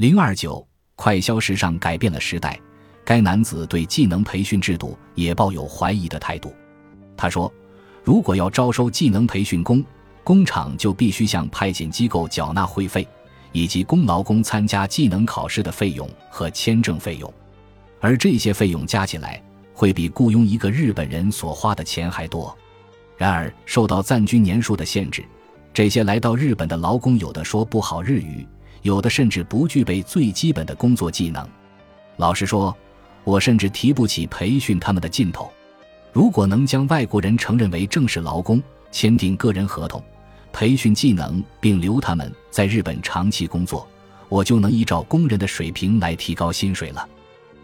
零二九，快消时尚改变了时代。该男子对技能培训制度也抱有怀疑的态度。他说：“如果要招收技能培训工，工厂就必须向派遣机构缴纳会费，以及工劳工参加技能考试的费用和签证费用，而这些费用加起来会比雇佣一个日本人所花的钱还多。然而，受到暂居年数的限制，这些来到日本的劳工有的说不好日语，有的甚至不具备最基本的工作技能。老实说。”我甚至提不起培训他们的劲头。如果能将外国人承认为正式劳工，签订个人合同，培训技能，并留他们在日本长期工作，我就能依照工人的水平来提高薪水了。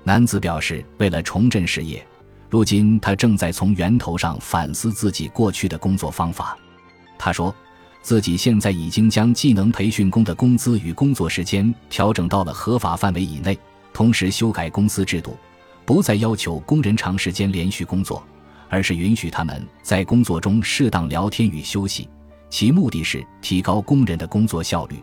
男子表示，为了重振事业，如今他正在从源头上反思自己过去的工作方法。他说，自己现在已经将技能培训工的工资与工作时间调整到了合法范围以内，同时修改公司制度。不再要求工人长时间连续工作，而是允许他们在工作中适当聊天与休息，其目的是提高工人的工作效率。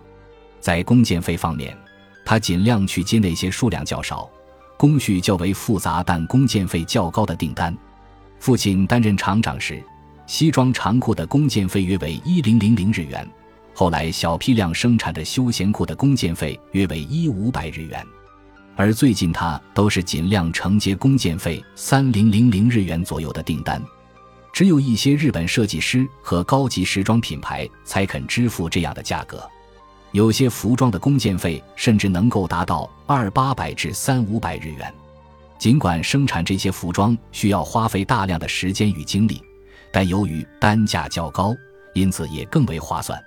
在工件费方面，他尽量去接那些数量较少、工序较为复杂但工件费较高的订单。父亲担任厂长时，西装长裤的工件费约为一零零零日元，后来小批量生产的休闲裤的工件费约为一五百日元。而最近，他都是尽量承接工件费三零零零日元左右的订单，只有一些日本设计师和高级时装品牌才肯支付这样的价格。有些服装的工件费甚至能够达到二八百至三五百日元。尽管生产这些服装需要花费大量的时间与精力，但由于单价较高，因此也更为划算。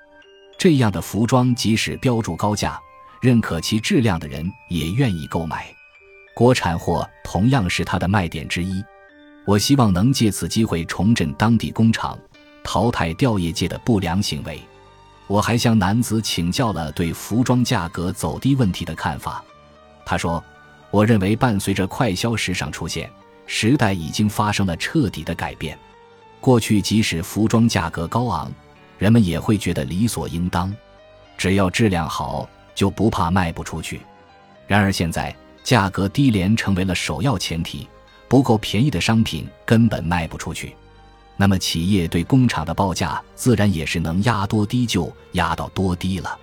这样的服装即使标注高价。认可其质量的人也愿意购买，国产货同样是它的卖点之一。我希望能借此机会重振当地工厂，淘汰吊业界的不良行为。我还向男子请教了对服装价格走低问题的看法。他说：“我认为伴随着快消时尚出现，时代已经发生了彻底的改变。过去即使服装价格高昂，人们也会觉得理所应当，只要质量好。”就不怕卖不出去。然而现在价格低廉成为了首要前提，不够便宜的商品根本卖不出去。那么企业对工厂的报价自然也是能压多低就压到多低了。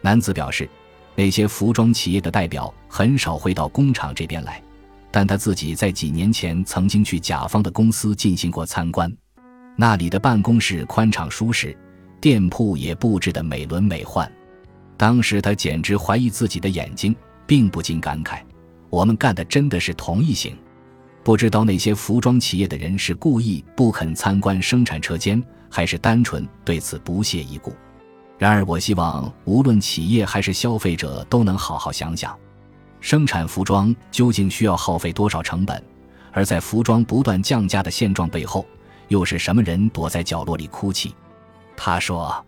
男子表示，那些服装企业的代表很少会到工厂这边来，但他自己在几年前曾经去甲方的公司进行过参观，那里的办公室宽敞舒适，店铺也布置得美轮美奂。当时他简直怀疑自己的眼睛，并不禁感慨：“我们干的真的是同一行。”不知道那些服装企业的人是故意不肯参观生产车间，还是单纯对此不屑一顾。然而，我希望无论企业还是消费者都能好好想想，生产服装究竟需要耗费多少成本，而在服装不断降价的现状背后，又是什么人躲在角落里哭泣？他说。